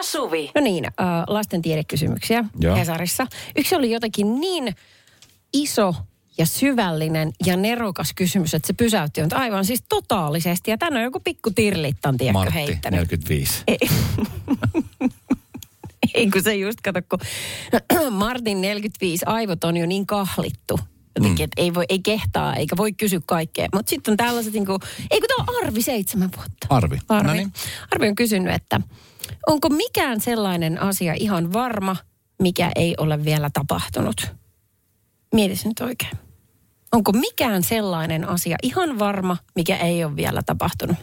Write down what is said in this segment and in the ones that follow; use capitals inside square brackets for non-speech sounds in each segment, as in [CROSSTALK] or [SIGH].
ja Suvi. No niin, äh, lasten tiedekysymyksiä Joo. Hesarissa. Yksi oli jotenkin niin iso ja syvällinen ja nerokas kysymys, että se pysäytti on aivan siis totaalisesti. Ja tänne on joku pikku tirlittan, tiedätkö, Martti, heittänyt. 45. Ei. [LAUGHS] Ei kun se just kato, kun [CLEARS THROAT] Martin 45 aivot on jo niin kahlittu. Jotenkin, että ei, voi, ei kehtaa eikä voi kysyä kaikkea. Mutta sitten on tällaiset, niin kuin, ei kun tämä on Arvi seitsemän vuotta. Arvi. Arvi. No niin. Arvi on kysynyt, että onko mikään sellainen asia ihan varma, mikä ei ole vielä tapahtunut? Mieti se nyt oikein. Onko mikään sellainen asia ihan varma, mikä ei ole vielä tapahtunut?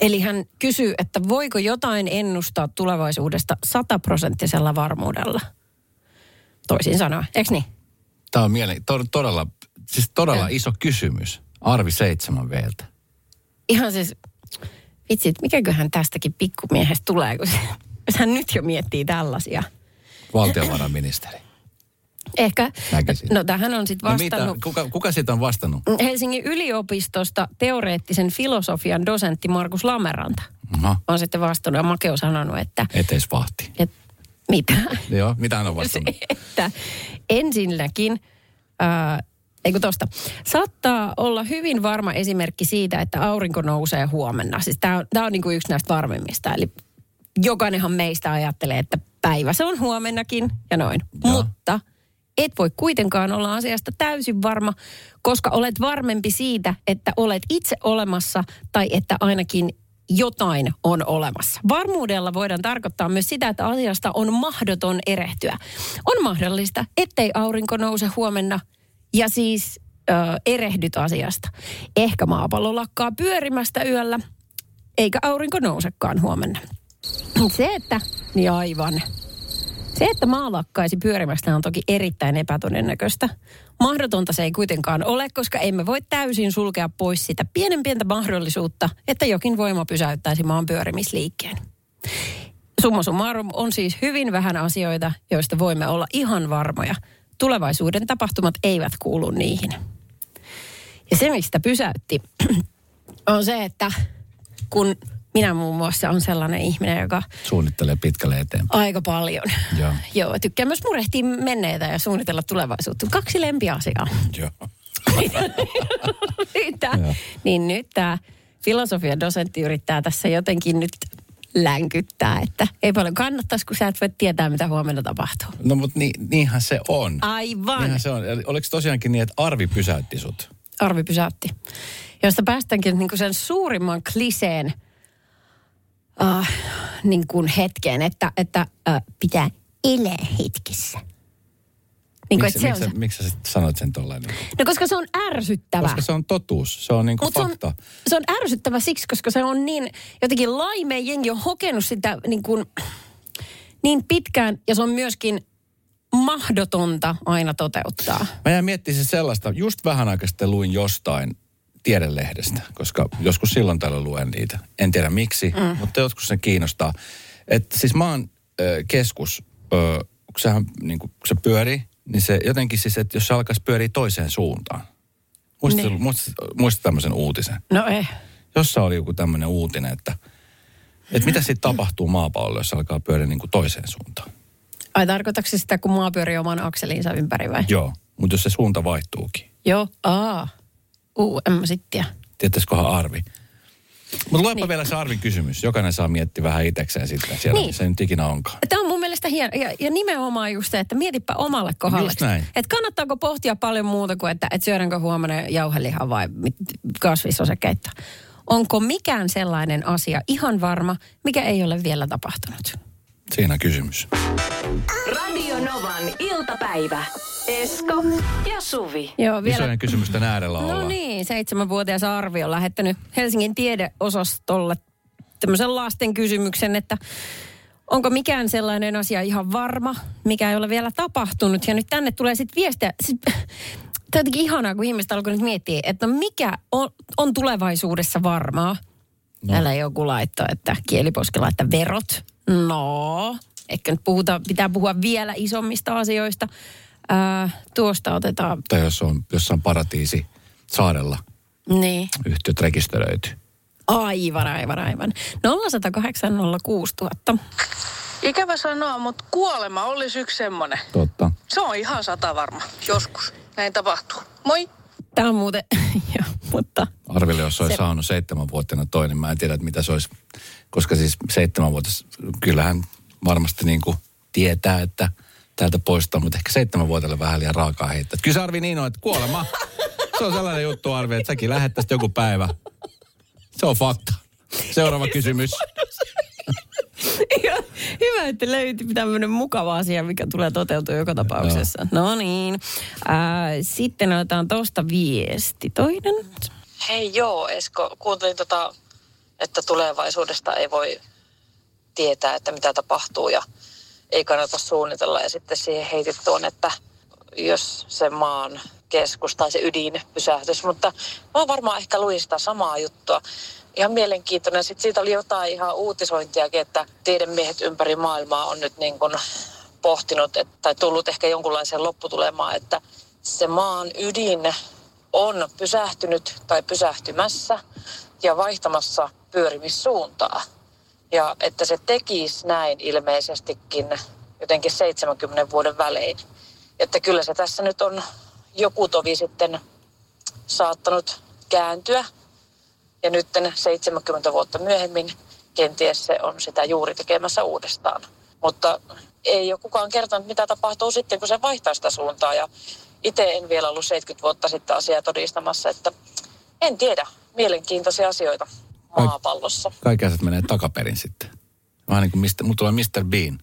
Eli hän kysyy, että voiko jotain ennustaa tulevaisuudesta sataprosenttisella varmuudella? Toisin sanoen, eikö niin? Tämä on mielen, to, todella, siis todella iso kysymys. Arvi 7 veeltä. Ihan siis, vitsit, mikäköhän tästäkin pikkumiehestä tulee, kun se, jos hän nyt jo miettii tällaisia. Valtiovarainministeri. Ehkä, Näkisin. no tähän on sitten No vastannut mitä, kuka, kuka siitä on vastannut? Helsingin yliopistosta teoreettisen filosofian dosentti Markus Lameranta. Aha, On sitten vastannut ja Make on sanonut, että, eteisvahti. että mitä? Joo, mitä hän on [LAUGHS] vastannut? että ensinnäkin, ää, ei kun tosta, saattaa olla hyvin varma esimerkki siitä, että aurinko nousee huomenna. Siis tämä on, tää on niinku yksi näistä varmimmista. Eli jokainenhan meistä ajattelee, että päivä se on huomennakin ja noin. Joo. Mutta et voi kuitenkaan olla asiasta täysin varma, koska olet varmempi siitä, että olet itse olemassa tai että ainakin jotain on olemassa. Varmuudella voidaan tarkoittaa myös sitä, että asiasta on mahdoton erehtyä. On mahdollista, ettei aurinko nouse huomenna ja siis ö, erehdyt asiasta. Ehkä maapallo lakkaa pyörimästä yöllä, eikä aurinko nousekaan huomenna. Se, että, niin aivan. Se, että maa lakkaisi pyörimästä on toki erittäin epätodennäköistä. Mahdotonta se ei kuitenkaan ole, koska emme voi täysin sulkea pois sitä pienen pientä mahdollisuutta, että jokin voima pysäyttäisi maan pyörimisliikkeen. Summa summarum on siis hyvin vähän asioita, joista voimme olla ihan varmoja. Tulevaisuuden tapahtumat eivät kuulu niihin. Ja se, mistä pysäytti, [CLEARS THROAT] on se, että kun minä muun muassa on sellainen ihminen, joka Suunnittelee pitkälle eteenpäin. aika paljon. Joo. [LAUGHS] Joo, tykkään myös murehtia menneitä ja suunnitella tulevaisuutta. Kaksi lempiasiaa. [LAUGHS] Joo. [LAUGHS] Tää, niin nyt tämä filosofian dosentti yrittää tässä jotenkin nyt länkyttää, että ei paljon kannattaisi, kun sä et voi tietää, mitä huomenna tapahtuu. No mutta ni, niinhän se on. Aivan. Niinhän se on. Eli oliko tosiaankin niin, että Arvi pysäytti sut? Arvi pysäytti. Josta päästäänkin niin kuin sen suurimman kliseen uh, niin kuin hetkeen, että, että uh, pitää elää hetkessä. Niin kuin, Miksi, se on miksi, se. sä- miksi sä sit sanoit sen tolleen? niin? No koska se on ärsyttävää. Koska se on totuus. Se on niinku Mut se on, fakta. se on ärsyttävä siksi, koska se on niin jotenkin laimea jengi on hokenut sitä niin, kuin, niin pitkään ja se on myöskin mahdotonta aina toteuttaa. Mä jäin miettimään siis sellaista, just vähän aikaa sitten luin jostain tiedelehdestä, koska joskus silloin tällöin luen niitä. En tiedä miksi, mm. mutta joskus se kiinnostaa. Että siis maan ö, keskus, ö, kun, sehän, niin kun se pyörii, niin se jotenkin siis, että jos se alkaisi pyöriä toiseen suuntaan. Muistatko, Niin. muistatko, muistatko tämmöisen uutisen? No ei. Jossa oli joku tämmöinen uutinen, että, että mitä sitten tapahtuu maapallolla, jos se alkaa pyöriä niin kuin toiseen suuntaan. Ai tarkoitatko se sitä, kun maa pyörii oman akseliinsa ympäri vai? Joo, mutta jos se suunta vaihtuukin. Joo. Aa. Uu, en mä sit tiedä. Tietäisiköhän Arvi? Mutta luepa niin. vielä se Arvin kysymys. Jokainen saa miettiä vähän itsekseen sitten siellä, Niin. niin. se nyt ikinä onkaan. Tämä mielestä hieno. Ja, ja nimenomaan just se, että mietipä omalle kohdalle. Just näin. Että kannattaako pohtia paljon muuta kuin, että, että syödäänkö huomenna jauhelihaa vai kasvisosakeittoa. Onko mikään sellainen asia ihan varma, mikä ei ole vielä tapahtunut? Siinä kysymys. Radio Novan iltapäivä. Esko ja Suvi. Joo, vielä. Isojen kysymysten äärellä No ollaan. niin, seitsemänvuotias Arvi on lähettänyt Helsingin tiedeosastolle tämmöisen lasten kysymyksen, että onko mikään sellainen asia ihan varma, mikä ei ole vielä tapahtunut. Ja nyt tänne tulee sitten viestiä. Siis, [SNIFFS] Tämä on jotenkin ihanaa, kun ihmiset alkoi nyt miettiä, että no mikä on, on tulevaisuudessa varmaa. No. Täällä joku laittoi, että kieliposkella, että verot. No, ehkä nyt puhuta, pitää puhua vielä isommista asioista. Ää, tuosta otetaan, Tai jos on jossain paratiisi saarella niin. yhtiöt rekisteröity. Aivan, aivan, aivan. 0108 06000. Ikävä sanoa, mutta kuolema olisi yksi semmonen. Totta. Se on ihan sata varma. Joskus. Näin tapahtuu. Moi! Tämä on muuten, [LAUGHS] joo, mutta Arville, jos olisi Se- saanut seitsemänvuotiaana toinen, mä en tiedä, että mitä se olisi. Koska siis seitsemänvuotias, kyllähän varmasti niin kuin tietää, että täältä poistaa, mutta ehkä seitsemänvuotiaille vähän liian raakaa heittää. Kyllä se Arvi niin on, että kuolema. [LAUGHS] Se on sellainen juttu, Arvi, että säkin lähettäisit joku päivä. Se on fakta. Seuraava kysymys. [LAUGHS] Hyvä, että löytyi tämmöinen mukava asia, mikä tulee toteutua joka tapauksessa. No niin. Sitten otetaan tuosta viesti. Toinen. Hei joo, Esko, kuuntelin tota, että tulevaisuudesta ei voi tietää, että mitä tapahtuu ja ei kannata suunnitella. Ja sitten siihen heitit tuon, että jos se maan keskus tai se ydin pysähtyisi. Mutta mä varmaan ehkä luin sitä samaa juttua. Ihan mielenkiintoinen. Sitten siitä oli jotain ihan uutisointiakin, että tiedemiehet ympäri maailmaa on nyt niin kuin pohtinut että, tai tullut ehkä jonkunlaiseen lopputulemaan, että se maan ydin on pysähtynyt tai pysähtymässä ja vaihtamassa pyörimissuuntaa. Ja että se tekisi näin ilmeisestikin jotenkin 70 vuoden välein. Että kyllä se tässä nyt on joku tovi sitten saattanut kääntyä. Ja nyt 70 vuotta myöhemmin kenties se on sitä juuri tekemässä uudestaan. Mutta ei ole kukaan kertonut, mitä tapahtuu sitten, kun se vaihtaa sitä suuntaa. Ja itse en vielä ollut 70 vuotta sitten asiaa todistamassa, että en tiedä. Mielenkiintoisia asioita maapallossa. Kaikki asiat menee takaperin sitten. Vähän niin kuin Mr. Mulla tulee Mr. Bean.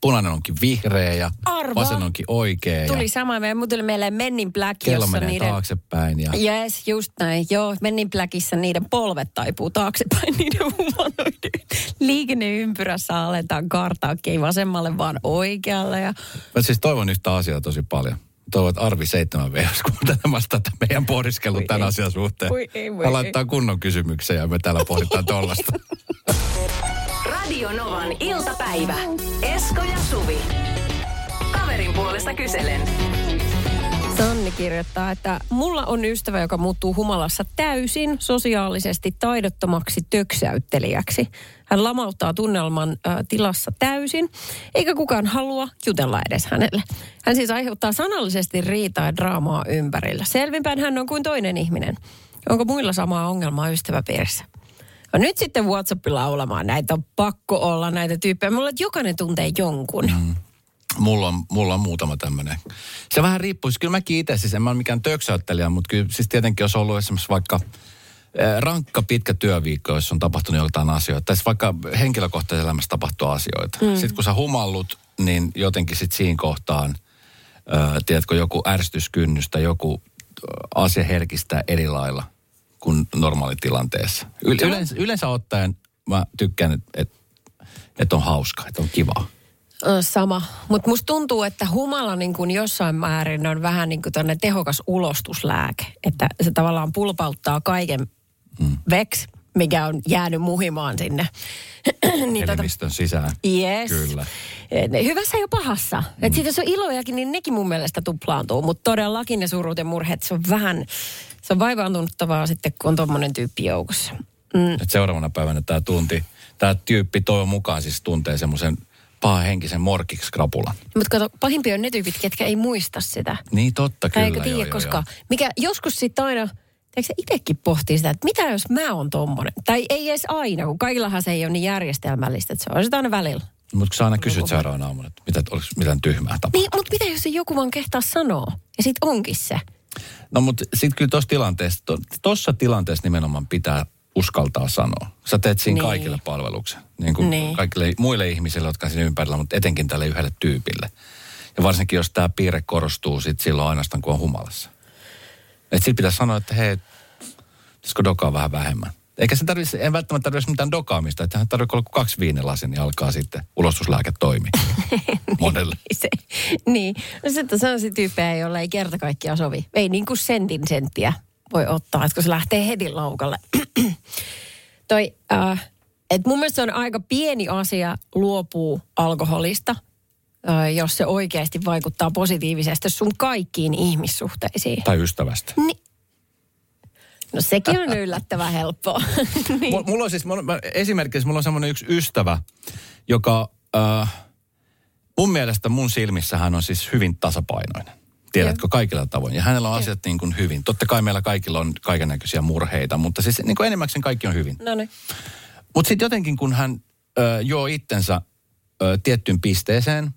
Punainen onkin vihreä ja Arvaa. vasen onkin oikea. Tuli ja sama, me tuli meille Mennin Black, kello jossa menee niiden... taaksepäin. Ja Yes, just näin. Joo, Mennin Blackissa niiden polvet taipuu taaksepäin [LAUGHS] niiden humanoiden. Liikenneympyrässä aletaan kartaa, ei vasemmalle vaan oikealle. Ja... Mä siis toivon yhtä asiaa tosi paljon. Toivon, että Arvi 7 v olisi kuuntelemassa tätä meidän pohdiskelua tämän ei. asian suhteen. Voi ei, voi Hän laittaa kunnon kysymyksen ja me täällä pohditaan [LAUGHS] tollasta. [LAUGHS] Radio Novan iltapäivä. Esko ja Suvi. Kaverin puolesta kyselen. Sanni kirjoittaa, että mulla on ystävä, joka muuttuu humalassa täysin sosiaalisesti taidottomaksi töksäyttelijäksi. Hän lamauttaa tunnelman äh, tilassa täysin, eikä kukaan halua jutella edes hänelle. Hän siis aiheuttaa sanallisesti riitaa ja draamaa ympärillä. Selvinpäin hän on kuin toinen ihminen. Onko muilla samaa ongelmaa ystäväpiirissä? No nyt sitten WhatsAppilla laulamaan. Näitä on pakko olla näitä tyyppejä. Mulla että jokainen tuntee jonkun. Mm. Mulla on, mulla on muutama tämmöinen. Se vähän riippuu. Siis Kyllä mäkin itse, siis en mä ole mikään töksäyttelijä, mutta kyllä siis tietenkin jos on ollut esimerkiksi vaikka rankka pitkä työviikko, jos on tapahtunut jotain asioita. Tai siis vaikka henkilökohtaisessa elämässä tapahtuu asioita. Mm. Sitten kun sä humallut, niin jotenkin sitten siinä kohtaan, ö, tiedätkö, joku ärsytyskynnys tai joku asia herkistää eri lailla kuin normaalitilanteessa. Yle- yleensä, yleensä ottaen mä tykkään, että et, et on hauska, että on kivaa. Sama. Mutta musta tuntuu, että humala niin kuin jossain määrin on vähän niin kuin tehokas ulostuslääke. Että se tavallaan pulpauttaa kaiken mm. veks, mikä on jäänyt muhimaan sinne. [CLEARS THROAT] niin Elimistön sisään. Yes. Kyllä. Eh, Hyvässä ja pahassa. Mm. Että siitä jos on ilojakin, niin nekin mun mielestä tuplaantuu. Mutta todellakin ne surut ja murheet, se on vähän, se on vaivaantunuttavaa sitten, kun on tommonen tyyppi joukossa. Mm. Et seuraavana päivänä tämä tunti, tämä tyyppi toivon mukaan siis tuntee semmoisen pahahenkisen morkikskrapulan. Mutta kato, pahimpia on ne tyypit, ketkä ei muista sitä. Niin totta, Tai kyllä. joo, tiedä, joo, koska joo. mikä joskus sitten aina, Eikö se itsekin pohtii sitä, että mitä jos mä oon tommonen? Tai ei edes aina, kun kaikillahan se ei ole niin järjestelmällistä, että se on sitä aina välillä. Mutta sä aina kysyt seuraavana aamuna, että mitä, oliko mitään tyhmää tapaa. Niin, mutta mitä jos se joku vaan kehtaa sanoa? Ja sit onkin se. No mutta sitten kyllä tuossa tilanteessa, tuossa tilanteessa nimenomaan pitää uskaltaa sanoa. Sä teet siinä Niin. kaikille palveluksen. Niin kuin Niin. kaikille muille ihmisille, jotka siinä ympärillä, mutta etenkin tälle yhdelle tyypille. Ja varsinkin, jos tämä piirre korostuu sit silloin ainoastaan, kun on humalassa. Että sitten pitää sanoa, että hei, pitäisikö dokaa vähän vähemmän. Eikä se tarvitse, en välttämättä tarvitse mitään dokaamista. Että tarvitsee olla kaksi viinilasia, niin alkaa sitten ulostuslääke toimia. [LAUGHS] Monelle. [LAUGHS] se, niin. No sitten on sellaisia tyyppejä, joilla ei kerta kaikkiaan sovi. Ei niin kuin sentin senttiä voi ottaa, että kun se lähtee heti laukalle. [CLEARS THROAT] Toi, äh, et mun mielestä se on aika pieni asia luopuu alkoholista, äh, jos se oikeasti vaikuttaa positiivisesti sun kaikkiin ihmissuhteisiin. Tai ystävästä. No sekin on yllättävän helppoa. [LAUGHS] niin. Mulla, on siis, mulla, mä, esimerkiksi mulla on semmoinen yksi ystävä, joka äh, mun mielestä mun silmissä hän on siis hyvin tasapainoinen. Tiedätkö, kaikilla tavoin. Ja hänellä on asiat niin kuin hyvin. Totta kai meillä kaikilla on kaikennäköisiä murheita, mutta siis niin kuin enimmäkseen kaikki on hyvin. No niin. Mutta sitten jotenkin kun hän ö, juo itsensä ö, tiettyyn pisteeseen,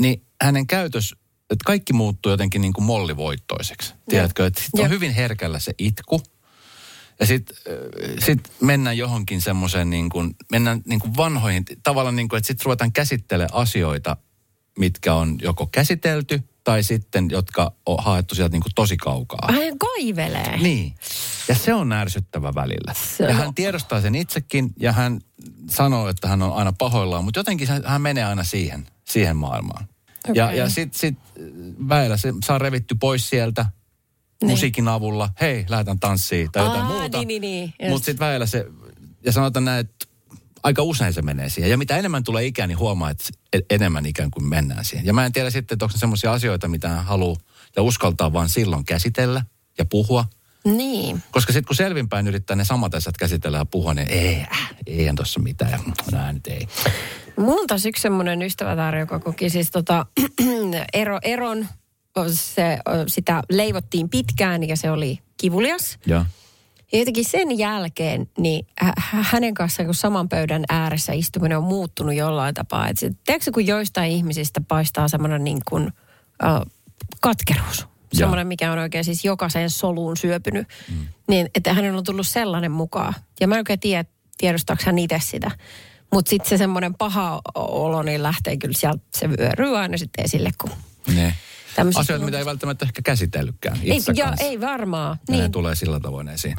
niin hänen käytös, että kaikki muuttuu jotenkin niin kuin mollivoittoiseksi. Tiedätkö, että on Joo. hyvin herkällä se itku. Ja sitten sit mennään johonkin semmoiseen niin kuin, mennään niin kuin vanhoihin, tavallaan niin kuin, että sitten ruvetaan käsittelemään asioita, mitkä on joko käsitelty tai sitten, jotka on haettu sieltä niin kuin tosi kaukaa. Hän kaivelee. Niin. Ja se on ärsyttävä välillä. Se ja hän tiedostaa sen itsekin ja hän sanoo, että hän on aina pahoillaan, mutta jotenkin hän, hän menee aina siihen, siihen maailmaan. Ja, Okei. ja sitten sit, väillä se saa revitty pois sieltä Niin. musiikin avulla. Hei, lähdetään tanssiin tai jotain Aa, muuta. niin, niin, niin. Mutta sitten väillä se, ja sanotaan näin, että aika usein se menee siihen. Ja mitä enemmän tulee ikää, niin huomaa, että e- enemmän ikään kuin mennään siihen. Ja mä en tiedä sitten, että onko se semmoisia asioita, mitä hän haluaa ja uskaltaa vaan silloin käsitellä ja puhua. Niin. Koska sitten kun selvinpäin yrittää ne samat asiat käsitellä ja puhua, niin ei, äh, ei tuossa mitään. Ja nää nyt ei. Mulla on taas yksi semmoinen ystävätär, joka koki siis tota, [CLEARS THROAT] ero, eron. Se, sitä leivottiin pitkään ja se oli kivulias. Joo. Ja jotenkin sen jälkeen, niin hä- hä- hänen kanssaan kun saman pöydän ääressä istuminen on muuttunut jollain tapaa. Että se, tiedätkö, kun joistain ihmisistä paistaa semmoinen niin kuin, äh, katkeruus. Semmoinen, mikä on oikein siis jokaiseen soluun syöpynyt. Mm. Niin, että hänellä on tullut sellainen mukaan. Ja mä en oikein tiedä, tiedostaako hän itse sitä. Mutta sitten se semmoinen paha olo, niin lähtee kyllä sieltä, se vyöryy aina sitten esille, kun Ne. Tämmöiset... Asioita, mitä ei välttämättä ehkä käsitellytkään ei, itse ja, ei varmaan. Ja ne Niin. tulee sillä tavoin esiin.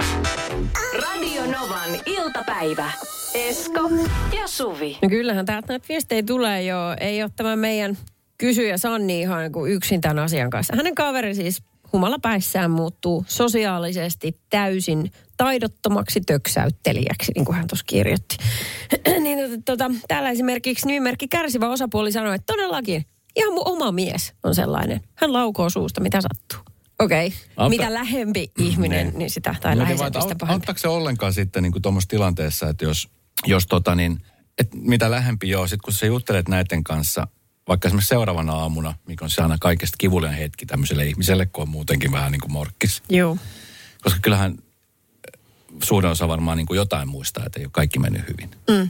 Radio Novan iltapäivä. Esko ja Suvi. No kyllähän täältä näitä viestejä tulee jo. Ei ole tämä meidän kysyjä Sanni ihan niin kuin yksin tämän asian kanssa. Hänen kaveri siis humalapäissään muuttuu sosiaalisesti täysin taidottomaksi töksäyttelijäksi, niin kuin hän tuossa kirjoitti. [CLEARS THROAT] niin, tota, täällä esimerkiksi nimimerkki kärsivä osapuoli sanoi, että todellakin ihan mun oma mies on sellainen. Hän laukoo suusta, mitä sattuu. Okei, okay. Auta- mitä lähempi ihminen, niin sitä, tai vaan, läheisempi sitä pahempi. Auttaako se ollenkaan sitten niin tuommoisessa tilanteessa, että jos, jos tota niin, et mitä lähempi joo, sitten kun sä juttelet näiden kanssa, vaikka esimerkiksi seuraavana aamuna, mikä on se aina kaikesta kivulian hetki tämmöiselle ihmiselle, kun on muutenkin vähän niin kuin morkkis. Joo. Koska kyllähän suurin osa varmaan niin kuin jotain muistaa, että ei ole kaikki mennyt hyvin. Mm.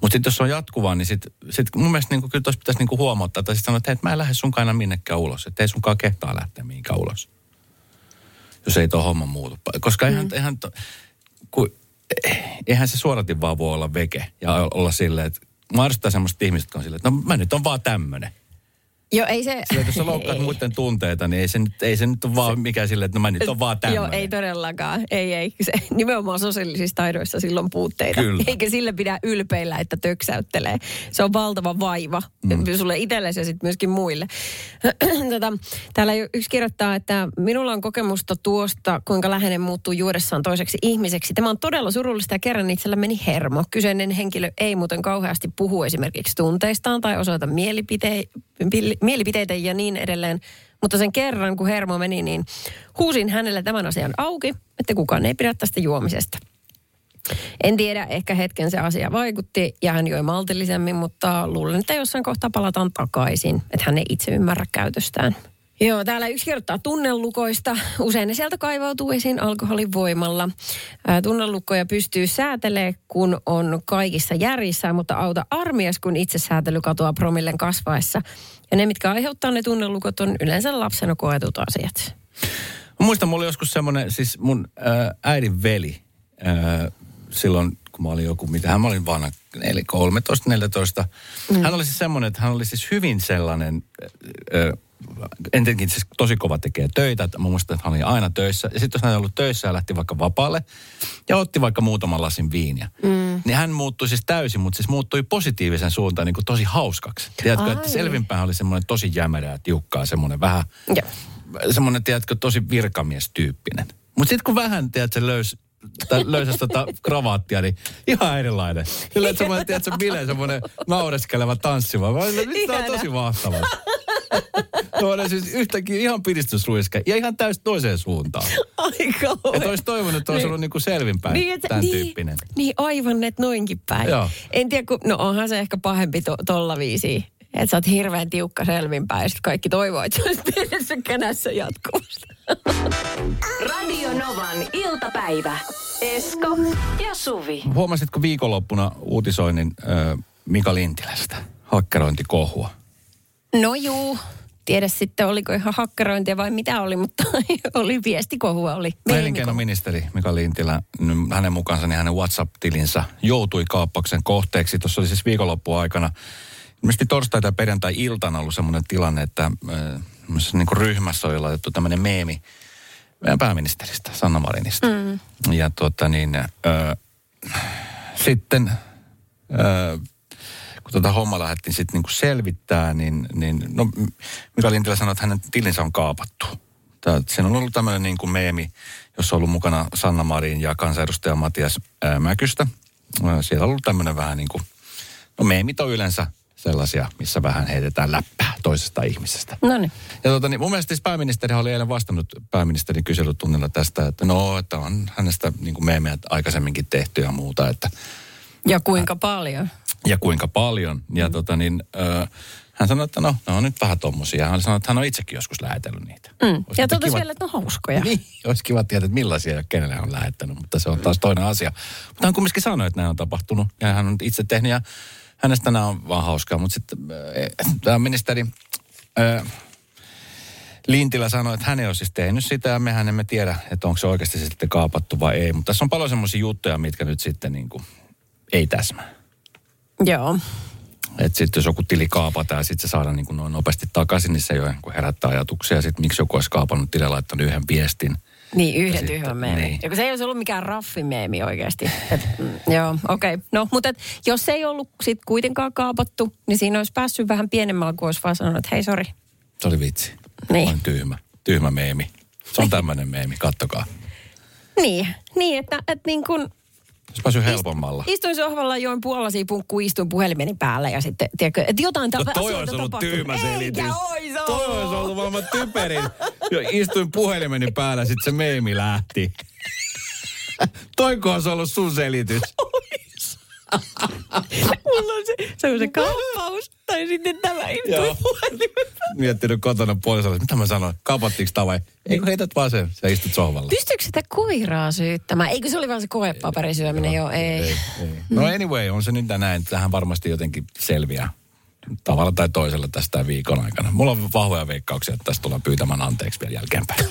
Mutta sitten jos se on jatkuvaa, niin sit, sit mun mielestä niin kuin, kyllä tuossa pitäisi niin kuin huomauttaa, tai sitten sanoa, että hei, et mä en lähde sunkaan aina minnekään ulos, että ei sunkaan kehtaa lähteä mihinkään ulos. Jos ei tuo homma muutu. Koska eihän, mm. eihän, to, kun, eihän se suoratin vaan voi olla veke ja olla silleen, että mä arvostan semmoista ihmistä, jotka on silleen, että no mä nyt on vaan tämmönen. Joo, ei se... Että jos sä loukkaat [LAUGHS] muiden tunteita, niin ei se nyt, ei se nyt ole vaan mikään silleen, että no mä nyt on vaan tämmönen. Joo, ei todellakaan. Ei, ei. Se, nimenomaan sosiaalisissa taidoissa silloin puutteita. Kyllä. Eikä sille pidä ylpeillä, että töksäyttelee. Se on valtava vaiva mm. sulle itsellesi ja sitten myöskin muille. [CLEARS THROAT] tota, täällä yksi kirjoittaa, että minulla on kokemusta tuosta, kuinka läheinen muuttuu juodessaan toiseksi ihmiseksi. Tämä on todella surullista ja kerran itsellä meni hermo. Kyseinen henkilö ei muuten kauheasti puhu esimerkiksi tunteistaan tai osoita mielipite- pil- mielipiteitä ja niin edelleen. Mutta sen kerran, kun hermo meni, niin huusin hänelle tämän asian auki, että kukaan ei pidä tästä juomisesta. En tiedä, ehkä hetken se asia vaikutti ja hän joi maltillisemmin, mutta luulen, että jossain kohtaa palataan takaisin, että hän ei itse ymmärrä käytöstään. Joo, täällä yksi kirjoittaa tunnelukoista. Usein ne sieltä kaivautuu esiin alkoholin voimalla. Tunnelukkoja pystyy säätelemään, kun on kaikissa järjissä, mutta auta armias, kun itse säätely katoaa promillen kasvaessa. Ja ne, mitkä aiheuttaa ne tunnelukot, on yleensä lapsena koetut asiat. Mä muistan, mulla oli joskus semmoinen, siis mun ää, äidin veli, ää, silloin kun mä olin joku, mitä hän mä olin vanha, 13, 14. Mm. Hän oli siis semmoinen, että hän oli siis hyvin sellainen, ää, entenkin siis tosi kova tekee töitä. Että muistan, että hän oli aina töissä. Ja sitten jos hän ei ollut töissä ja lähti vaikka vapaalle ja otti vaikka muutaman lasin viiniä, mm. niin hän muuttui siis täysin, mutta siis muuttui positiivisen suuntaan niin kuin tosi hauskaksi. Tiedätkö, että Ai. selvinpäin oli semmoinen tosi jämerä ja tiukkaa, semmoinen vähän Joo. semmoinen, tiedätkö, tosi virkamiestyyppinen. Mutta sitten kun vähän, tiedätkö, löys, tai löysäsi tota kravaattia, niin ihan erilainen. Kyllä, että semmoinen, tiedätkö, bileä, semmoinen naureskeleva tanssiva. Mä olin, nyt tää on tosi mahtavaa. No siis yhtäkkiä ihan piristysruiske ja ihan täys toiseen suuntaan. Aika Että olisi toivonut, että olisi ollut niin kuin selvinpäin Niin, että, tämän niin, tyyppinen. niin, aivan, että noinkin päin. Joo. En tiedä, kun, no onhan se ehkä pahempi to, tolla viisi. Että sä oot hirveän tiukka selvinpäin ja kaikki toivoo, että se olisi pienessä känässä jatkuvasti. Radio Novan iltapäivä. Esko ja Suvi. Huomasitko viikonloppuna uutisoinnin äh, Mika Lintilästä? Hakkerointikohua. No juu, tiedä sitten oliko ihan hakkerointia vai mitä oli, mutta [LAUGHS] oli viestikohua oli. Elinkeinoministeri Mika Lintilä, n- hänen mukaansa niin hänen WhatsApp-tilinsä joutui kaappauksen kohteeksi. Tuossa oli siis viikonloppuaikona, ilmeisesti torstai- tai perjantai-iltana ollut semmoinen tilanne, että äh, niin kuin ryhmässä oli laitettu tämmöinen meemi pääministeristä, Sanna Marinista. Mm. Ja tuota niin, äh, sitten äh, kun tuota homma lähdettiin sitten niinku selvittää, niin, niin no, Mika Lintilä sanoi, että hänen tilinsä on kaapattu. Tää, siinä on ollut tämmöinen niin kuin meemi, jossa on ollut mukana Sanna Marin ja kansanedustaja Matias ää, Mäkystä. Siellä on ollut tämmöinen vähän niin kuin, no meemit on yleensä sellaisia, missä vähän heitetään läppää toisesta ihmisestä. No niin. Ja tota, niin mun mielestä siis pääministeri oli eilen vastannut pääministerin kyselytunnilla tästä, että no, että on hänestä niin kuin meemejä aikaisemminkin tehty ja muuta, että Ja kuinka paljon? ja kuinka paljon. Ja mm. tota niin, ö, hän sanoi, että no, ne on nyt vähän tommosia. Hän sanoi, että hän on itsekin joskus lähetellyt niitä. Mm. Olisi Ja totesi kiva- vielä, että on hauskoja. Niin, olisi kiva tietää, että millaisia ja kenelle hän on lähettänyt, mutta se on taas toinen asia. Mutta hän kumminkin sanoi, että nämä on tapahtunut ja hän on itse tehnyt ja hänestä nämä on vaan hauskaa. Mutta sitten äh, tämä ministeri äh, Lintilä sanoi, että hän ei ole siis tehnyt sitä ja mehän emme tiedä, että onko se oikeasti sitten kaapattu vai ei. Mutta tässä on paljon semmoisia juttuja, mitkä nyt sitten niin kuin ei täsmää. Joo. Että sitten jos joku tili kaapataan ja sitten se saadaan niin kuin noin nopeasti takaisin, niin se jo niin kuin herättää ajatuksia. Sitten miksi joku olisi kaapannut tilille laittanut yhden viestin. Niin, yhden tyhmän meemi. niin. Ja kun se ei olisi ollut mikään raffimeemi oikeasti. Et, mm, joo, okei. Okay. No, mutta et, jos se ei ollut sit kuitenkaan kaapattu, niin siinä olisi päässyt vähän pienemmällä, kun olisi vaan sanonut, että hei, sori. Se oli vitsi. Niin. On tyhmä. Tyhmä meemi. Se on tämmöinen meemi, kattokaa. Niin, niin että, että niin kun Olisi päässyt helpommalla. istuin sohvalla, join puolaisia punkku, istuin puhelimeni päälle ja sitten, tiedätkö, että jotain No ta- toi olisi ollut tapahtuu. tyhmä selitys. Eikä ois ollut. Toi olisi ollut maailman typerin. Jo, istuin puhelimeni päällä, sitten se meemi lähti. Toiko olisi ollut sun selitys? [LAUGHS] Mulla on se, se on se kauppaus, tai sitten tämä puhelimen Miettinyt kotona puolisolle, mitä mä sanoin? Kaapattiinko tämä vai? Eikö heität vaan sen, sä istut sohvalla. Pystyykö sitä koiraa syyttämään? Eikö se oli vaan se koepaperisyöminen? Joo, ei. ei, ei. No anyway, on se nyt näin. Tähän varmasti jotenkin selviää tavalla tai toisella tästä viikon aikana. Mulla on vahvoja veikkauksia, että tästä tullaan pyytämään anteeksi vielä jälkeenpäin.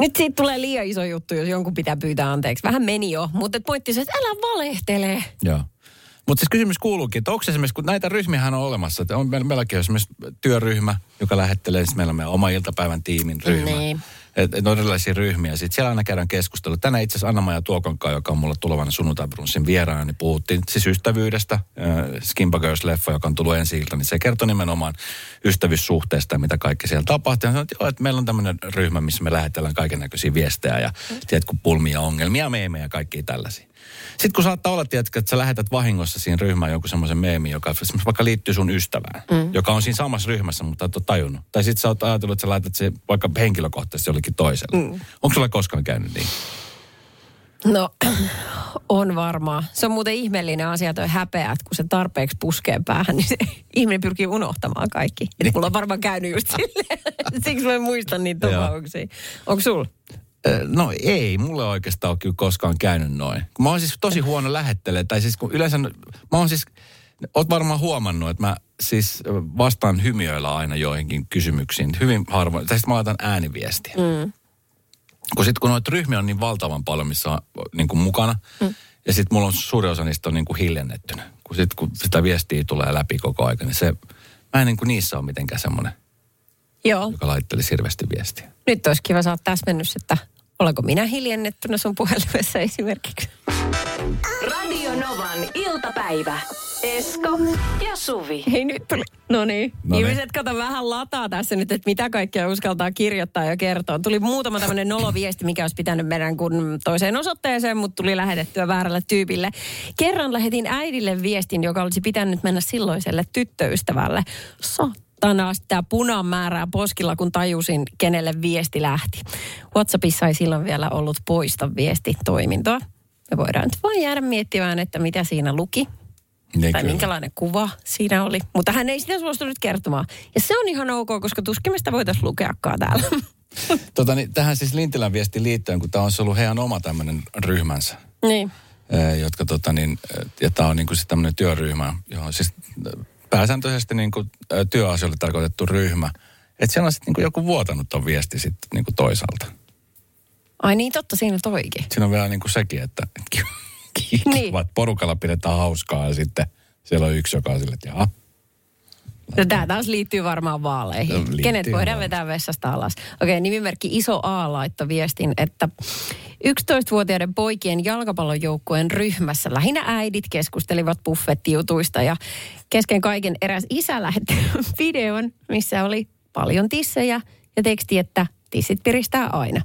Nyt siitä tulee liian iso juttu, jos jonkun pitää pyytää anteeksi. Vähän meni jo, mutta pointti se, että älä valehtele. Joo. Mutta siis kysymys kuuluukin, että onko esimerkiksi, kun näitä ryhmiä on olemassa, että on, meillä, meilläkin on esimerkiksi työryhmä, joka lähettelee, siis meillä on meidän oma iltapäivän tiimin ryhmä. Niin. Et, et on erilaisia ryhmiä. Sitten siellä aina käydään keskustelua. Tänään itse asiassa Anna-Maja Tuokonkaa, joka on mulla tulevana sunnuntai-brunssin vieraana, niin puhuttiin siis ystävyydestä. Äh, Skimpa Girls-leffa, joka on tullut ensi ilta, niin se kertoi nimenomaan ystävyyssuhteesta ja mitä kaikki siellä tapahtuu. Ja sanoi, että, joo, että meillä on tämmöinen ryhmä, missä me lähetellään kaiken näköisiä viestejä ja tiedätkö, pulmia, ongelmia, meemejä ja kaikkia tällaisia. Sitten kun saattaa olla, tiedätkö, että sä lähetät vahingossa siinä ryhmään jonkun semmoisen meemin, joka vaikka liittyy sun ystävään, mm. joka on siinä samassa ryhmässä, mutta et ole tajunnut. Tai sitten sä oot ajatellut, että sä laitat se vaikka henkilökohtaisesti jollekin toiselle. Mm. Onko sulla koskaan käynyt niin? No, [CLEARS THROAT] on varmaan. Se on muuten ihmeellinen asia toi häpeä, että kun se tarpeeksi puskee päähän, niin se [LAUGHS] ihminen pyrkii unohtamaan kaikki. Niin. Et mulla on varmaan käynyt just silleen. [LAUGHS] Siksi mä en muista niitä tapauksia. Onko sulla? No ei, mulle oikeastaan ole kyllä koskaan käynyt noin. Mä oon siis tosi huono lähettelee, tai siis kun yleensä, mä oon siis, oot varmaan huomannut, että mä siis vastaan hymiöillä aina joihinkin kysymyksiin. Hyvin harvoin, tai sitten mä laitan ääniviestiä. Mm. Kun sitten kun noita ryhmiä on niin valtavan paljon, missä on niin kuin mukana, mm. ja sitten mulla on suuri osa niistä on niin kuin hiljennettynä. Kun, sit, kun sitä viestiä tulee läpi koko aika, niin se, mä en niin kuin niissä ole mitenkään semmoinen, Joo. joka laittelisi hirveästi viestiä. Nyt olisi kiva saada täsmennys, että olenko minä hiljennettynä sun puhelimessa esimerkiksi. Radio Novan iltapäivä. Esko ja Suvi. Hei nyt tuli. No niin. No niin. Ihmiset kato vähän lataa tässä nyt, että mitä kaikkea uskaltaa kirjoittaa ja kertoa. Tuli muutama tämmöinen noloviesti, mikä olisi pitänyt mennä kun toiseen osoitteeseen, mutta tuli lähetettyä väärälle tyypille. Kerran lähetin äidille viestin, joka olisi pitänyt mennä silloiselle tyttöystävälle. Saat saatana, tämä punan määrää poskilla, kun tajusin, kenelle viesti lähti. WhatsAppissa ei silloin vielä ollut poista viestitoimintoa. Me voidaan nyt vain jäädä miettimään, että mitä siinä luki. Niin tai kyllä. minkälainen kuva siinä oli. Mutta hän ei sitä suostunut kertomaan. Ja se on ihan ok, koska sitä voitaisiin lukeakaan täällä. [LAUGHS] Tota, niin, tähän siis Lintilän viesti liittyen, kun tämä on ollut heidän oma tämmöinen ryhmänsä. niin. jotka tota niin, ja tämä on niin kuin siis tämmöinen työryhmä, johon siis pääsääntöisesti niin kuin työasioille tarkoitettu ryhmä. Että siellä on sitten niin joku vuotanut ton viesti sitten niin kuin toisaalta. Ai niin, totta, siinä toikin. Siinä on vielä niin kuin sekin, että [LAUGHS] ki- kiva, Niin. porukalla pidetään hauskaa ja sitten siellä on yksi, joka on sille, että jaha. No, tämä taas liittyy varmaan vaaleihin. No, liittyy Kenet voidaan varmasti. vetää vessasta alas? Okei, nimimerkki Iso A laittoi viestin, että 11-vuotiaiden poikien jalkapallojoukkueen ryhmässä lähinnä äidit keskustelivat buffettijutuista ja kesken kaiken eräs isä lähetti [LAUGHS] videon, missä oli paljon tissejä ja teksti, että tissit piristää aina.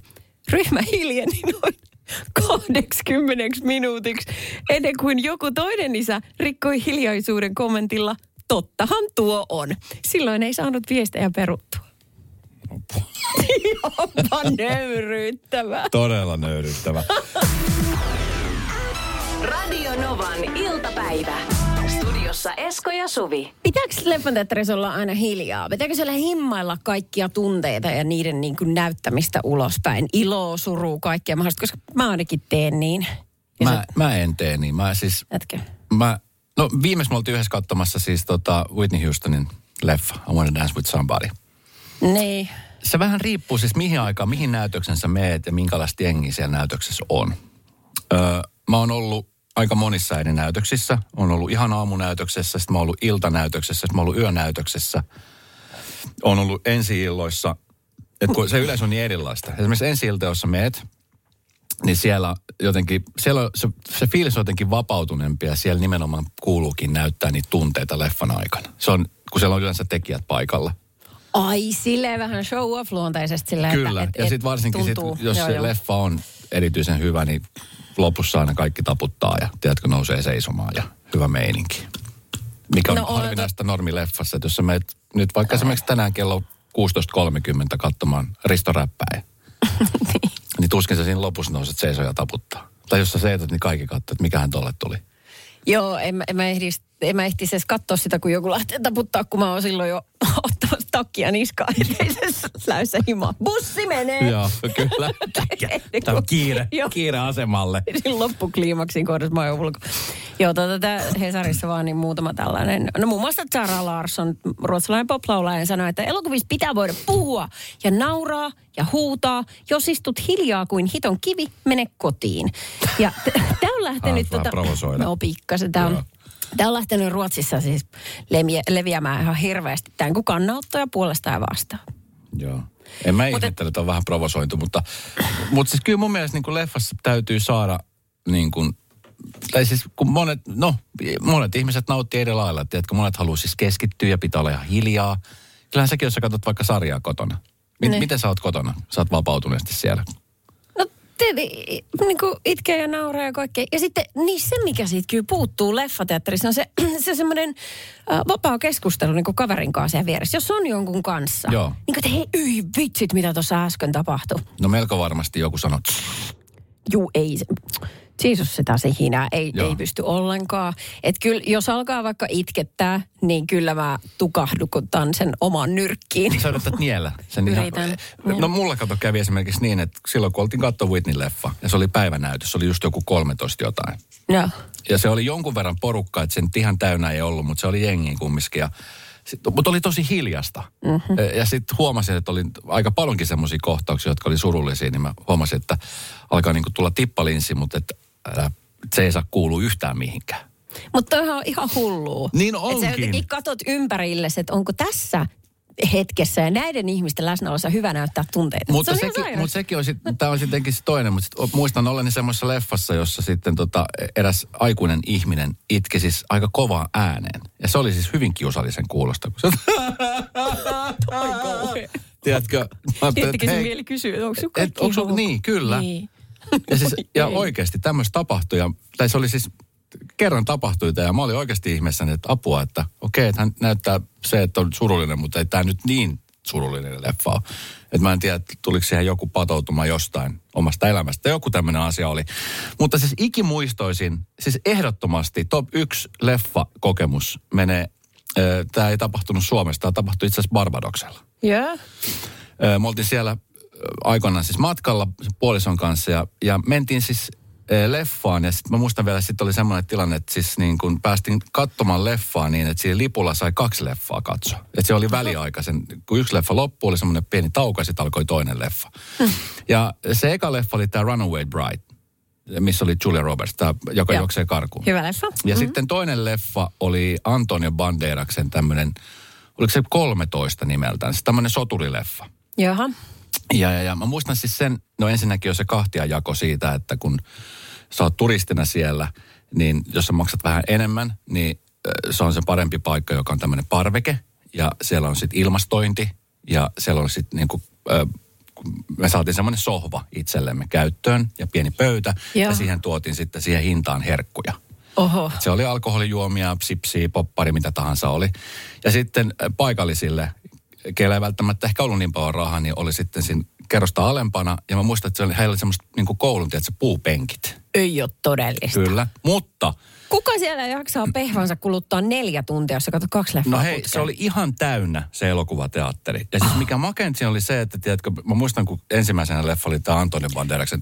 Ryhmä hiljeni noin [LAUGHS] 80 minuutiksi ennen kuin joku toinen isä rikkoi hiljaisuuden kommentilla, tottahan tuo on. Silloin ei saanut viestejä peruttua. Ihan [LAUGHS] nöyryyttävää. Todella nöyryttävä. Radio Novan iltapäivä. Studiossa Esko ja Suvi. Pitääkö leffanteatterissa olla aina hiljaa? Pitääkö siellä himmailla kaikkia tunteita ja niiden niin kuin näyttämistä ulospäin? Iloa, surua, kaikkea mahdollista, koska mä ainakin teen niin. Ja Mä, sä- mä en tee niin. Mä siis, Jätkö? mä, no viimeis me oltiin yhdessä katsomassa siis tota Whitney Houstonin leffa, I Wanna Dance With Somebody. Niin. Se vähän riippuu siis mihin aikaan, mihin näytöksen sä meet ja minkälaista jengiä siellä näytöksessä on. Öö, mä oon ollut aika monissa eri näytöksissä. On ollut ihan aamunäytöksessä, sitten mä oon ollut iltanäytöksessä, sitten mä oon ollut yönäytöksessä. On ollut ensi-illoissa. Et kun se yleisö on niin erilaista. Esimerkiksi ensi jossa meet, niin siellä jotenkin, siellä se, se fiilis on jotenkin vapautuneempi ja siellä nimenomaan kuuluukin näyttää niitä tunteita leffan aikana. Se on, kun siellä on yleensä tekijät paikalla. Ai, silleen vähän show off luontaisesti silleen, Kyllä, että, ja sitten varsinkin, sit, jos Joo, se joo. leffa on erityisen hyvä, niin lopussa aina kaikki taputtaa ja tiedätkö, nousee seisomaan ja hyvä meininki. Mikä on No, harvinaista normileffassa, että jos sä meet nyt vaikka esimerkiksi tänään kello 16.30 katsomaan Risto Räppäjä, niin [LAUGHS] tuskin sä siinä lopussa nouset seisomaan ja taputtaa. Tai jos sä seetät, niin kaikki katsoo, että mikähän tolle tuli. Joo, en, en mä ehdis, en mä ehtisi edes katsoa sitä, kun joku lähtee taputtaa, kun mä oon silloin jo [LAUGHS] ottamassa takkia niskaan, [LAUGHS] ettei se läyssä himaa. Bussi menee! Joo, kyllä. [LAUGHS] Tämä on kiire, kiire asemalle. Siinä loppukliimaksin kohdassa mä oon jo ulko. Joo, tota, tää Hesarissa vaan niin muutama tällainen. No muun muassa Zara Larsson, ruotsalainen poplaulaja, sanoi, että elokuvissa pitää voida puhua ja nauraa ja huutaa. Jos istut hiljaa kuin hiton kivi, mene kotiin. Ja tämä on lähtenyt... tota- Ah, provosoida. No pikkasen. Tämä on. Tämä on lähtenyt Ruotsissa siis leviä, leviämään ihan hirveästi. Tämän kuin kannanottoja puolesta ja vastaan. Joo. En mä ihmettele, että on vähän provosointu, mutta, mutta siis kyllä mun mielestä niin kuin leffassa täytyy saada niin kuin, tai siis kun monet, no monet ihmiset nauttii eri lailla, tiedätkö, monet haluaa siis keskittyä ja pitää olla ihan hiljaa. Kyllähän säkin, jos sä katsot vaikka sarjaa kotona. Mit, Niin. miten sä oot kotona? Sä oot vapautuneesti siellä. Tietysti niin kuin itkee ja nauraa ja kaikkea. Ja sitten niin se, mikä siitä kyllä puuttuu leffateatterissa, on se, [CLEARS THROAT] se semmoinen äh, vapaa keskustelu niin kuin kaverin kanssa siellä vieressä. Jos on jonkun kanssa. Joo. Niin kuin, että hei, yi, vitsit, mitä tuossa äsken tapahtui. No melko varmasti joku sanoo, Juu, ei se. Jeesus sitä se hinää, ei, Joo. ei pysty ollenkaan. Et kyllä, jos alkaa vaikka itkettää, niin kyllä mä tukahdukutan sen oman nyrkkiin. sä yrität niellä. Sen ihan- Yritän. no mulla kato kävi esimerkiksi niin, että silloin kun oltiin katsoa Whitney-leffa, ja se oli päivänäytös, se oli just joku 13 jotain. Joo. Ja se oli jonkun verran porukkaa, että se nyt ihan täynnä ei ollut, mutta se oli jengiin kumminkin. Ja sit, mutta oli tosi hiljasta. Mm-hmm. Ja sitten huomasin, että oli aika paljonkin semmoisia kohtauksia, jotka oli surullisia, niin mä huomasin, että alkaa niinku tulla tippalinssi, mutta että älä, se ei saa kuulua yhtään mihinkään. Mutta toihan on ihan hullua. Niin Että sä onkin. jotenkin katot ympärillesi, että onko tässä hetkessä ja näiden ihmisten läsnäolossa hyvä näyttää tunteita. Mutta, se on sekin, mutta sekin on, sit, tämä on sittenkin se toinen, mutta sit muistan olleni semmoisessa leffassa, jossa sitten tota, eräs aikuinen ihminen itki siis aika kovaa ääneen. Ja se oli siis hyvin kiusallisen kuulosta. Kun se, [LAUGHS] tiedätkö? Tietenkin se mieli kysyy, onko sun et, kaikki onko sun, niin, kyllä. Niin. Ja, siis, ja oikeasti tämmöistä tapahtui. Ja, tai se oli siis kerran tapahtui tämä ja mä olin oikeasti ihmeessäni, että apua, että okei, että hän näyttää se, että on surullinen, mutta ei tämä nyt niin surullinen leffa ole. Että mä en tiedä, että tuliko siihen joku patoutuma jostain omasta elämästä. Joku tämmöinen asia oli. Mutta siis ikimuistoisin, siis ehdottomasti top 1 leffa-kokemus menee, tämä ei tapahtunut Suomessa, tämä tapahtui itse asiassa Barbadoksella. Joo. Ö, Me oltiin siellä aikoinaan siis matkalla puolison kanssa ja, ja mentiin siis ö, leffaan. Ja sitten mä muistan vielä, että sitten oli semmoinen tilanne, että siis niin kun päästiin katsomaan leffaa niin, että siinä lipulla sai kaksi leffaa katsoa. Että se oli väliaikaisen, kun yksi leffa loppui, oli semmoinen pieni tauko ja sitten alkoi toinen leffa. Ja se eka leffa oli tämä Runaway Bride, missä oli Julia Roberts, tää, joka Joo. juoksee karkuun. Hyvä leffa. Ja mm-hmm. sitten toinen leffa oli Antonio Banderaksen tämmöinen, oliko se 13 nimeltään, se tämmöinen soturileffa. Jaha. Ja, ja, ja mä muistan siis sen, no ensinnäkin on se kahtia jako siitä, että kun sä oot turistina siellä, niin jos sä maksat vähän enemmän, niin se on se parempi paikka, joka on tämmöinen parveke. Ja siellä on sitten ilmastointi ja siellä on sitten niinku, me saatiin semmoinen sohva itsellemme käyttöön ja pieni pöytä. Joo. Ja siihen tuotiin sitten siihen hintaan herkkuja. Oho. Se oli alkoholijuomia, sipsiä, poppari, mitä tahansa oli. Ja sitten paikallisille, keillä ei välttämättä ehkä ollut niin paljon rahaa, niin oli sitten siinä kerrosta alempana. Ja mä muistan, että se oli, heillä oli semmoista niin koulun, tiedätkö, puupenkit. Ei ole todellista. Kyllä. Mutta, Kuka siellä jaksaa pehvansa kuluttaa neljä tuntia, jos sä katsot kaksi leffaa no hei, putkeen? se oli ihan täynnä se elokuvateatteri. Ja siis mikä makeinta siinä oli se, että tiedätkö, mä muistan, kun ensimmäisenä leffa oli tämä Antoni Banderaksen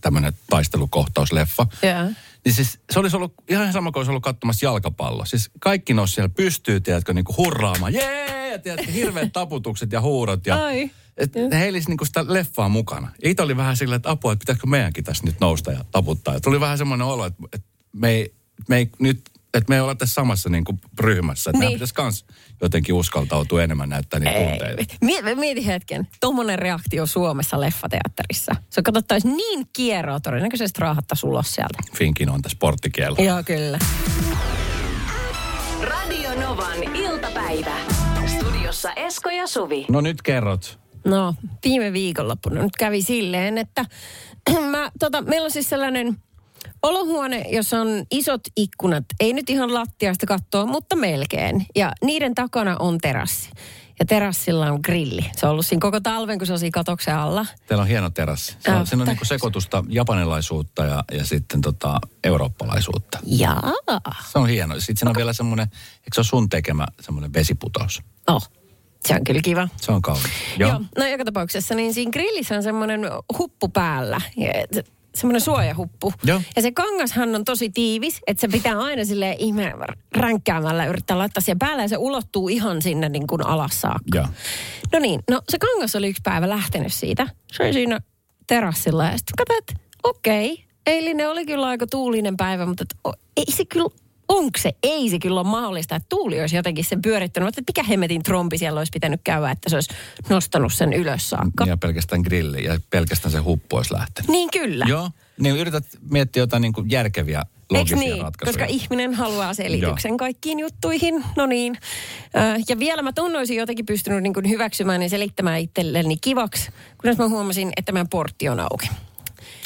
tämmöinen taistelukohtausleffa. Joo. Niin siis se olisi ollut ihan sama kuin olisi ollut katsomassa jalkapallo. Siis kaikki nousi siellä pystyy, tiedätkö, niin kuin hurraamaan. Jee! Ja tiedätkö, hirveät [LAUGHS] taputukset ja huurot. Ja, Ai. et ne heilisi niin kuin sitä leffaa mukana. Itse oli vähän silleen, että apua, että pitäisikö meidänkin tässä nyt nousta ja taputtaa. Ja tuli vähän semmoinen olo, että, että me ei, me ei nyt että me ei olla tässä samassa niin kuin ryhmässä. Että niin. Pitäisi kans jotenkin uskaltautua enemmän näyttää niitä tunteita. Mieti, mieti hetken. Tuommoinen reaktio Suomessa leffateatterissa. Se katsottaisi niin kierroa, todennäköisesti raahattaisi ulos sieltä. Finkin on tässä sporttikielä. Joo, kyllä. Radio Novan iltapäivä. Studiossa Esko ja Suvi. No nyt kerrot. No, viime viikonloppuna nyt kävi silleen, että [CLEARS THROAT] mä, tota, meillä on siis sellainen olohuone, jossa on isot ikkunat. Ei nyt ihan lattiasta kattoa, mutta melkein. Ja niiden takana on terassi. Ja terassilla on grilli. Se on ollut siinä koko talven, kun se on siinä katoksen alla. Teillä on hieno terassi. Se on, Ah, siinä on niin sekoitusta japanilaisuutta ja, ja sitten tota, eurooppalaisuutta. Jaa. Se on hieno. Sitten siinä on vielä semmoinen, eikö se ole sun tekemä semmoinen vesiputous? Oh, se on kyllä kiva. Se on kaunis. Joo. Joo. No joka tapauksessa, niin siinä grillissä on semmoinen huppu päällä. Semmoinen suojahuppu. Joo. Ja se kangashan on tosi tiivis, että se pitää aina sille ihme ränkkäämällä yrittää laittaa siihen päälle ja se ulottuu ihan sinne niin kuin alas saakka. Joo. No niin, no se kangas oli yksi päivä lähtenyt siitä. Se oli siinä terassilla ja sitten katsoin, että okei, eilinen oli kyllä aika tuulinen päivä, mutta et, o, ei se kyllä, onko se? Ei se kyllä ole mahdollista, että tuuli olisi jotenkin sen pyörittänyt. Mutta mikä hemmetin trompi siellä olisi pitänyt käydä, että se olisi nostanut sen ylös saakka. Ja pelkästään grilli ja pelkästään se huppu olisi lähtenyt. Niin kyllä. Joo. Niin yrität miettiä jotain niin kuin järkeviä logisia niin? ratkaisuja. Koska ihminen haluaa selityksen Joo. kaikkiin juttuihin. No niin. Ja vielä mä tunnoisin jotenkin pystynyt niin kuin hyväksymään ja selittämään itselleni kivaksi, kunnes mä huomasin, että meidän portti on auki.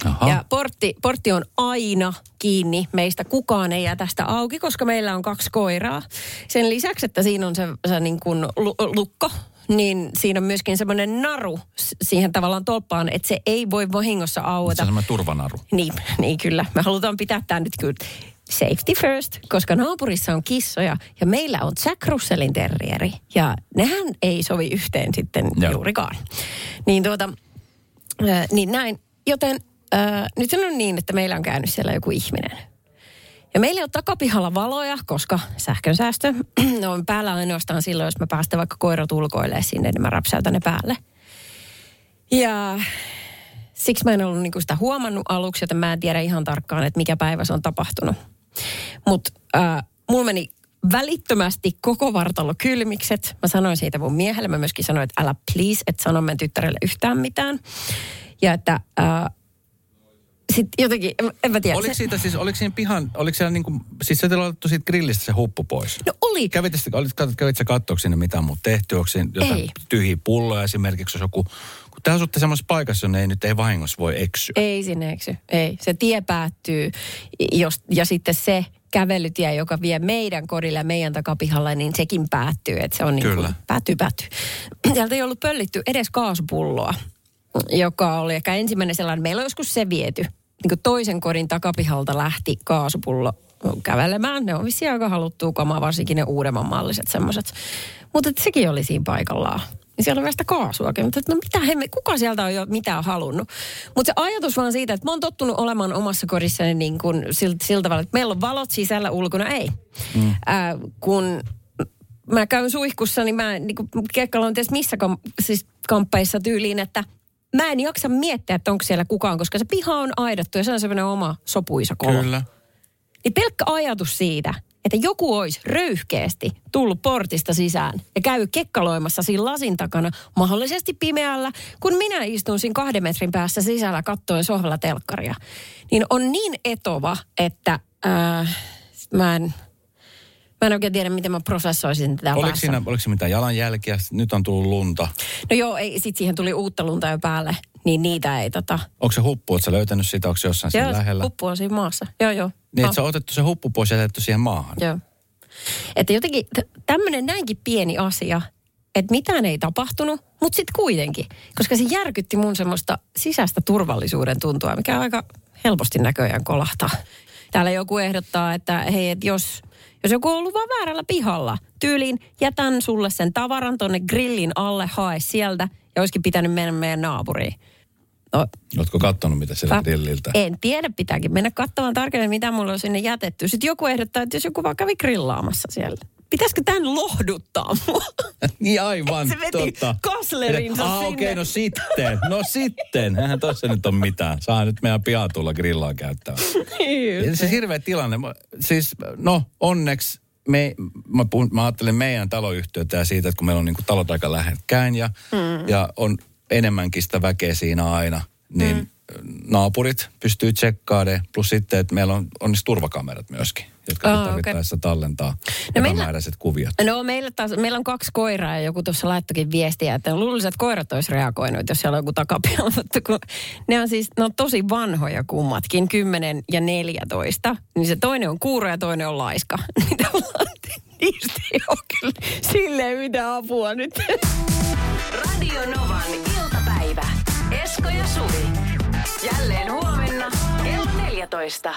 Aha. Ja portti, portti on aina kiinni. Meistä kukaan ei jää tästä auki, koska meillä on kaksi koiraa. Sen lisäksi, että siinä on se, se niin kuin lu- lukko, niin siinä on myöskin semmoinen naru siihen tavallaan tolppaan, että se ei voi vahingossa Se on aueta. semmoinen turvanaru. Niin, niin kyllä. Me halutaan pitää tämä nyt kyllä safety first, koska naapurissa on kissoja ja meillä on Jack Russellin terrieri. Ja nehän ei sovi yhteen sitten Joo. Juurikaan. Niin tuota, niin näin. Joten äh, nyt on niin, että meillä on käynyt siellä joku ihminen. Ja meillä on takapihalla valoja, koska sähkönsäästö [CLEARS THROAT] on päällä ainoastaan silloin, jos mä päästän vaikka koirat ulkoilee sinne, niin mä rapsautan ne päälle. Ja siksi mä en ollut niinku sitä huomannut aluksi, joten mä en tiedä ihan tarkkaan, että mikä päivä se on tapahtunut. Mutta äh, mulla meni välittömästi koko vartalo kylmikset. Mä sanoin siitä mun miehelle, mä myöskin sanoin, että älä please, että sano meidän tyttärelle yhtään mitään. Ja että äh, sitten jotenkin, en, mä tiedä. Oliko siitä siis, oliko siinä pihan, oliko siellä niin kuin, siis se teillä otettu siitä grillistä se huppu pois? No oli. Kävit, olit, kävit sä katsoa sinne mitään muuta tehty? Onko siinä jotain Ei. tyhjiä pulloja esimerkiksi, jos joku... Kun te asutte semmoisessa paikassa, jonne ei nyt ei vahingossa voi eksyä. Ei sinne eksy. Ei. Se tie päättyy jos, ja sitten se, kävelytie, joka vie meidän kodille ja meidän takapihalle, niin sekin päättyy. Että se on niin kuin, päättyy, päättyy. [CLEARS THROAT] Sieltä ei ollut pöllitty edes kaasupulloa, joka oli ehkä ensimmäinen sellainen. Meillä on joskus se viety. Niin kuin toisen kodin takapihalta lähti kaasupullo kävelemään. Ne on vissiin aika haluttua kamaa, varsinkin ne uudemman malliset semmoiset. Mutta sekin oli siinä paikallaan. Niin siellä on vielä sitä kaasuakin. Mutta no mitä he, kuka sieltä on jo mitään halunnut? Mutta se ajatus vaan siitä, että mä oon tottunut olemaan omassa kodissani niin kuin sillä, sillä tavalla, että meillä on valot sisällä, ulkona ei. Mm. Äh, kun mä käyn suihkussa, niin mä niin kuin kekkaloin ties missä kam, siis kamppeissa tyyliin, että mä en jaksa miettiä, että onko siellä kukaan, koska se piha on aidattu ja se on semmoinen oma sopuisa kolo. Kyllä. Niin pelkkä ajatus siitä, että joku olisi röyhkeästi tullut portista sisään ja käy kekkaloimassa siinä lasin takana, mahdollisesti pimeällä, kun minä istun siinä kahden metrin päässä sisällä kattoen sohvalla telkkaria, niin on niin etova, että äh, mä en... Mä en oikein tiedä, miten mä prosessoisin tätä Oliko päässä. siinä, oliko siinä mitään jalanjälkiä? Nyt on tullut lunta. No joo, ei, sit siihen tuli uutta lunta jo päälle, niin niitä ei tota... Onko se huppu, oletko sä löytänyt sitä, onko se jossain siinä Joo, lähellä? huppu on siinä maassa. Joo, joo. Niin, No. että se on otettu se huppu pois ja jätetty siihen maahan. Joo. Että jotenkin tämmöinen näinkin pieni asia, että mitään ei tapahtunut, mutta sitten kuitenkin. Koska se järkytti mun semmoista sisäistä turvallisuuden tuntua, mikä aika helposti näköjään kolahtaa. Täällä joku ehdottaa, että hei, että jos, jos joku on ollut vaan väärällä pihalla, tyyliin jätän sulle sen tavaran tonne grillin alle, hae sieltä, ja olisikin pitänyt mennä meidän naapuriin. No, Oletko kattonut, mitä siellä grilliltä? En tiedä, pitääkin mennä katsomaan tarkemmin, mitä mulla on sinne jätetty. Sitten joku ehdottaa, että jos joku vaan kävi grillaamassa siellä. Pitäisikö tämän lohduttaa mua? Niin aivan, Se veti totta. kaslerinsa Ah, sinne. okei, okay, no sitten. No sitten. Eihän tossa nyt ole mitään. Saa nyt meidän pian tulla grillaa käyttämään. Ja se hirveä tilanne. Siis, no onneksi me, mä, puhun, mä ajattelen meidän taloyhtiötä ja siitä, että kun meillä on niin kuin talot aika lähekkäin ja, mm. ja on enemmänkin sitä väkeä siinä aina, niin mm. naapurit pystyy tsekkaamaan. Plus sitten, että meillä on, on turvakamerat myöskin, jotka oh, tarvittaessa okay. tallentaa No meillä- epämääräiset kuviot. No meillä, taas, meillä on kaksi koiraa ja joku tuossa laittokin viestiä, että luulisin, että koirat olisi reagoinut, jos siellä on joku takapihalla. Mutta kun ne on siis, ne on tosi vanhoja kummatkin, 10 ja 14. Niin se toinen on kuuro ja toinen on laiska. Niin Niistä ei ole kyllä silleen mitään apua nyt. Radio Novan iltapäivä. Esko ja Suvi. Jälleen huomenna kello 14.